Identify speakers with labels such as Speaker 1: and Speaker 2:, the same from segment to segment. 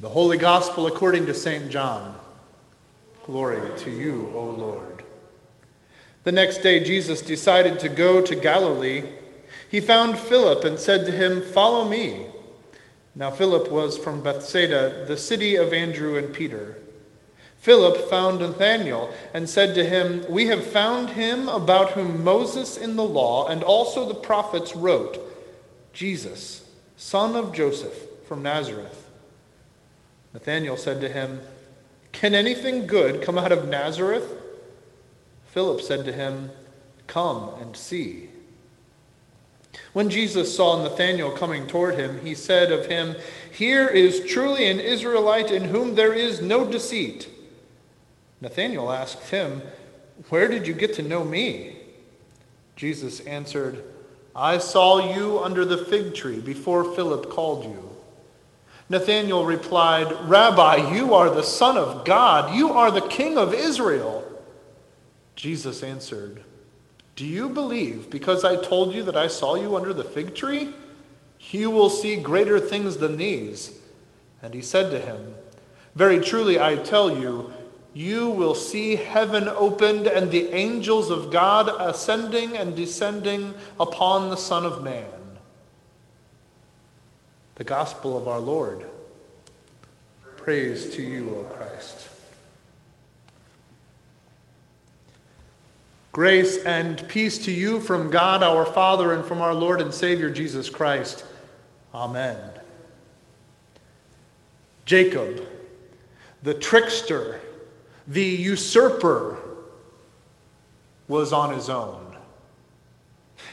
Speaker 1: The Holy Gospel according to St. John. Glory to you, O Lord. The next day, Jesus decided to go to Galilee. He found Philip and said to him, Follow me. Now, Philip was from Bethsaida, the city of Andrew and Peter. Philip found Nathanael and said to him, We have found him about whom Moses in the law and also the prophets wrote, Jesus, son of Joseph from Nazareth. Nathanael said to him, Can anything good come out of Nazareth? Philip said to him, Come and see. When Jesus saw Nathanael coming toward him, he said of him, Here is truly an Israelite in whom there is no deceit. Nathanael asked him, Where did you get to know me? Jesus answered, I saw you under the fig tree before Philip called you. Nathanael replied, Rabbi, you are the Son of God. You are the King of Israel. Jesus answered, Do you believe because I told you that I saw you under the fig tree? You will see greater things than these. And he said to him, Very truly I tell you, you will see heaven opened and the angels of God ascending and descending upon the Son of Man. The Gospel of our Lord. Praise to you, O Christ. Grace and peace to you from God our Father and from our Lord and Savior Jesus Christ. Amen. Jacob, the trickster, the usurper was on his own.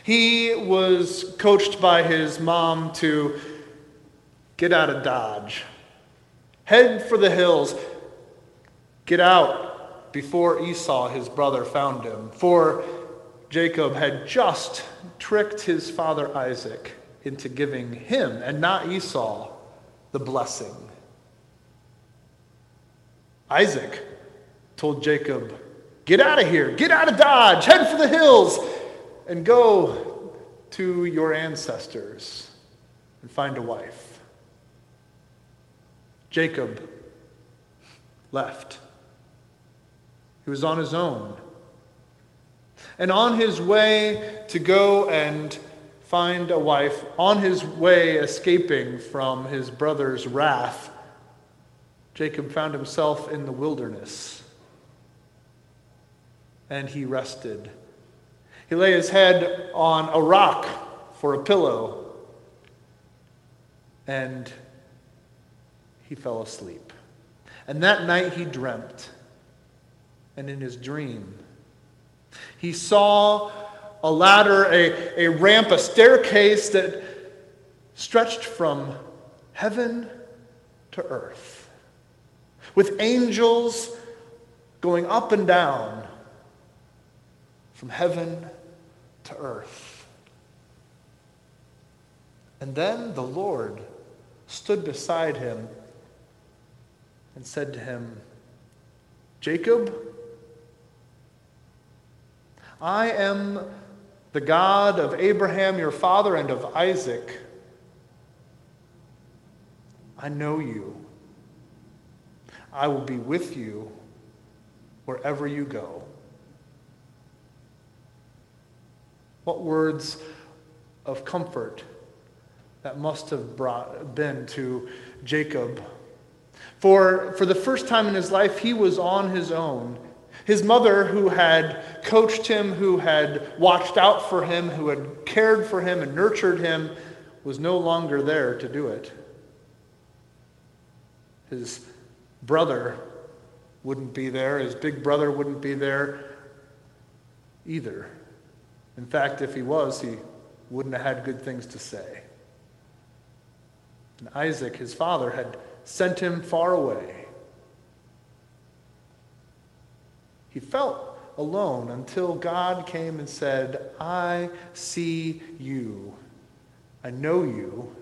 Speaker 1: He was coached by his mom to get out of Dodge, head for the hills, get out before Esau, his brother, found him. For Jacob had just tricked his father Isaac into giving him, and not Esau, the blessing. Isaac told Jacob, Get out of here, get out of Dodge, head for the hills, and go to your ancestors and find a wife. Jacob left. He was on his own. And on his way to go and find a wife, on his way escaping from his brother's wrath, Jacob found himself in the wilderness and he rested. He lay his head on a rock for a pillow, and he fell asleep. And that night he dreamt, and in his dream, he saw a ladder, a, a ramp, a staircase that stretched from heaven to earth, with angels going up and down from heaven to earth. And then the Lord stood beside him and said to him, Jacob, I am the God of Abraham your father and of Isaac. I know you. I will be with you wherever you go. What words of comfort that must have brought, been to Jacob. For, for the first time in his life, he was on his own. His mother, who had coached him, who had watched out for him, who had cared for him and nurtured him, was no longer there to do it. His brother wouldn't be there, his big brother wouldn't be there either. In fact, if he was, he wouldn't have had good things to say. And Isaac, his father, had sent him far away. He felt alone until God came and said, I see you. I know you.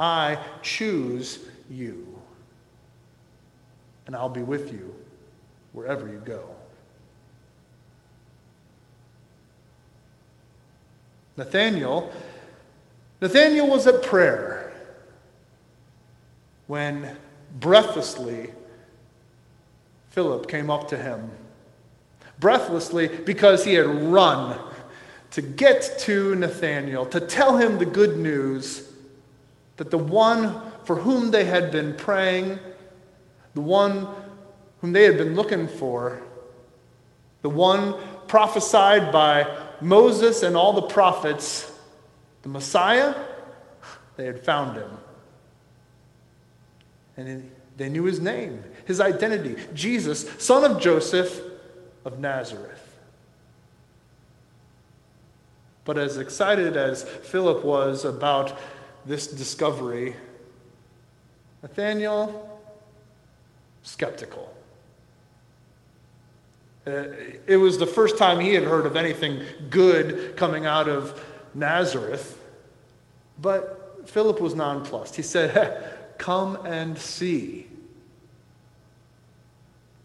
Speaker 1: I choose you. And I'll be with you wherever you go. Nathanael, Nathanael was at prayer when breathlessly, Philip came up to him. Breathlessly, because he had run to get to Nathanael, to tell him the good news that the one for whom they had been praying, the one whom they had been looking for, the one prophesied by Moses and all the prophets, the Messiah, they had found him. And they knew his name, his identity Jesus, son of Joseph of Nazareth. But as excited as Philip was about this discovery, Nathanael, skeptical. Uh, it was the first time he had heard of anything good coming out of Nazareth. But Philip was nonplussed. He said, Come and see.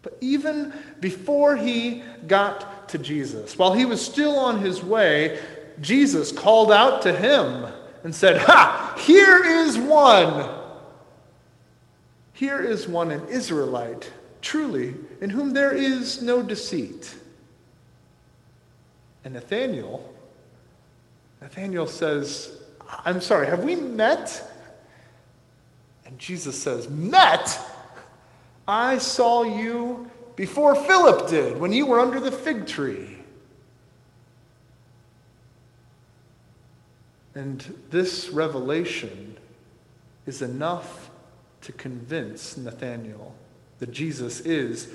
Speaker 1: But even before he got to Jesus, while he was still on his way, Jesus called out to him and said, Ha! Here is one. Here is one, an Israelite, truly, in whom there is no deceit. And Nathanael, Nathanael says, I'm sorry, have we met? And Jesus says, Met? I saw you before Philip did, when you were under the fig tree. And this revelation is enough to convince Nathanael that Jesus is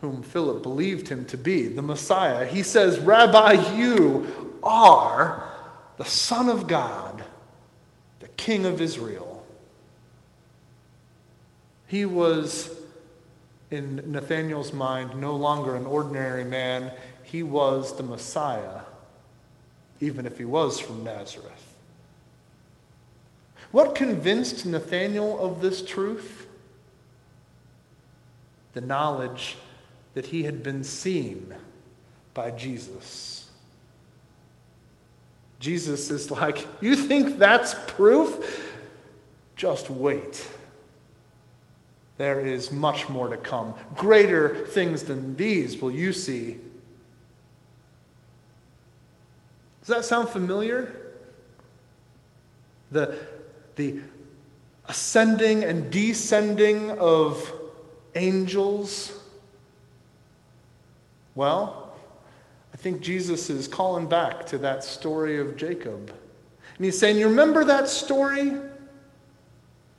Speaker 1: whom Philip believed him to be, the Messiah. He says, Rabbi, you are the Son of God, the King of Israel. He was, in Nathanael's mind, no longer an ordinary man. He was the Messiah, even if he was from Nazareth. What convinced Nathanael of this truth? The knowledge that he had been seen by Jesus. Jesus is like, You think that's proof? Just wait. There is much more to come. Greater things than these will you see. Does that sound familiar? The, the ascending and descending of angels? Well, I think Jesus is calling back to that story of Jacob. And he's saying, You remember that story?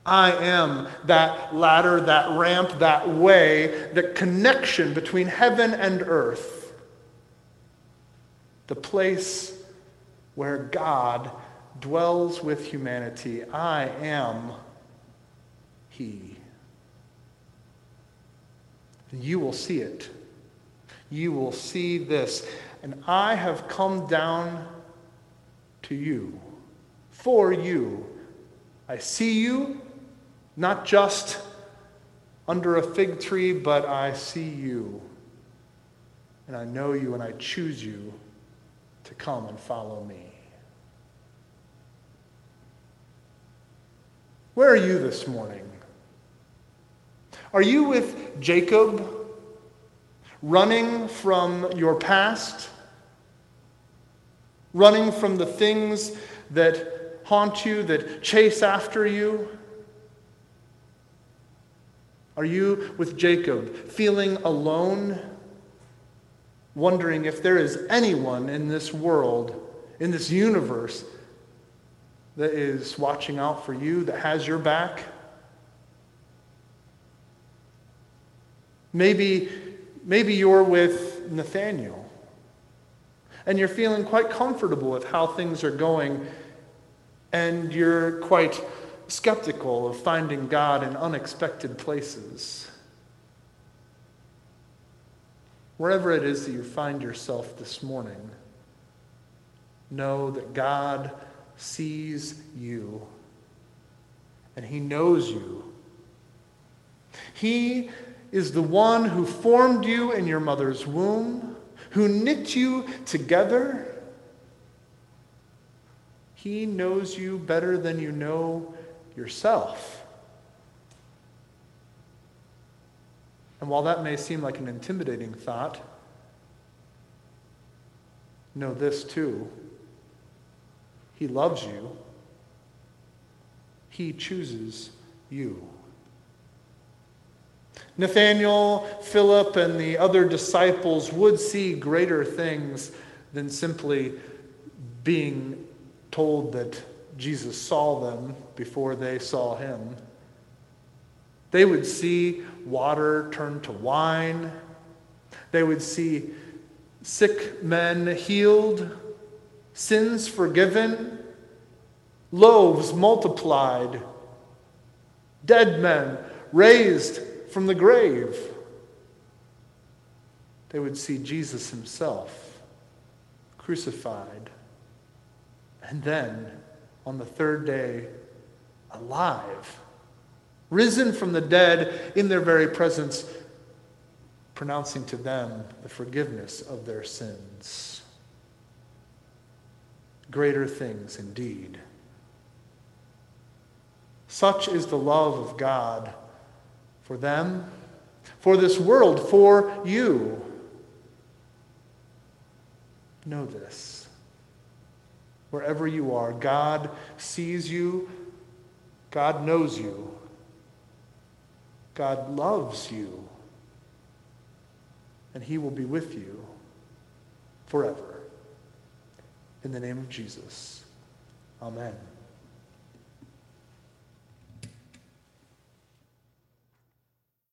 Speaker 1: I am that ladder, that ramp, that way, the connection between heaven and earth. The place where God dwells with humanity. I am He. You will see it. You will see this. And I have come down to you, for you. I see you, not just under a fig tree, but I see you. And I know you, and I choose you to come and follow me. Where are you this morning? Are you with Jacob, running from your past, running from the things that haunt you, that chase after you? Are you with Jacob, feeling alone, wondering if there is anyone in this world, in this universe, that is watching out for you, that has your back. Maybe, maybe you're with Nathanael and you're feeling quite comfortable with how things are going, and you're quite skeptical of finding God in unexpected places. Wherever it is that you find yourself this morning, know that God sees you and he knows you. He is the one who formed you in your mother's womb, who knit you together. He knows you better than you know yourself. And while that may seem like an intimidating thought, know this too. He loves you. He chooses you. Nathanael, Philip, and the other disciples would see greater things than simply being told that Jesus saw them before they saw him. They would see water turn to wine. They would see sick men healed, sins forgiven, loaves multiplied, dead men raised from the grave. They would see Jesus himself crucified, and then on the third day, alive, risen from the dead in their very presence, pronouncing to them the forgiveness of their sins. Greater things indeed. Such is the love of God for them, for this world, for you. Know this. Wherever you are, God sees you, God knows you, God loves you, and He will be with you forever. In the name of Jesus, amen.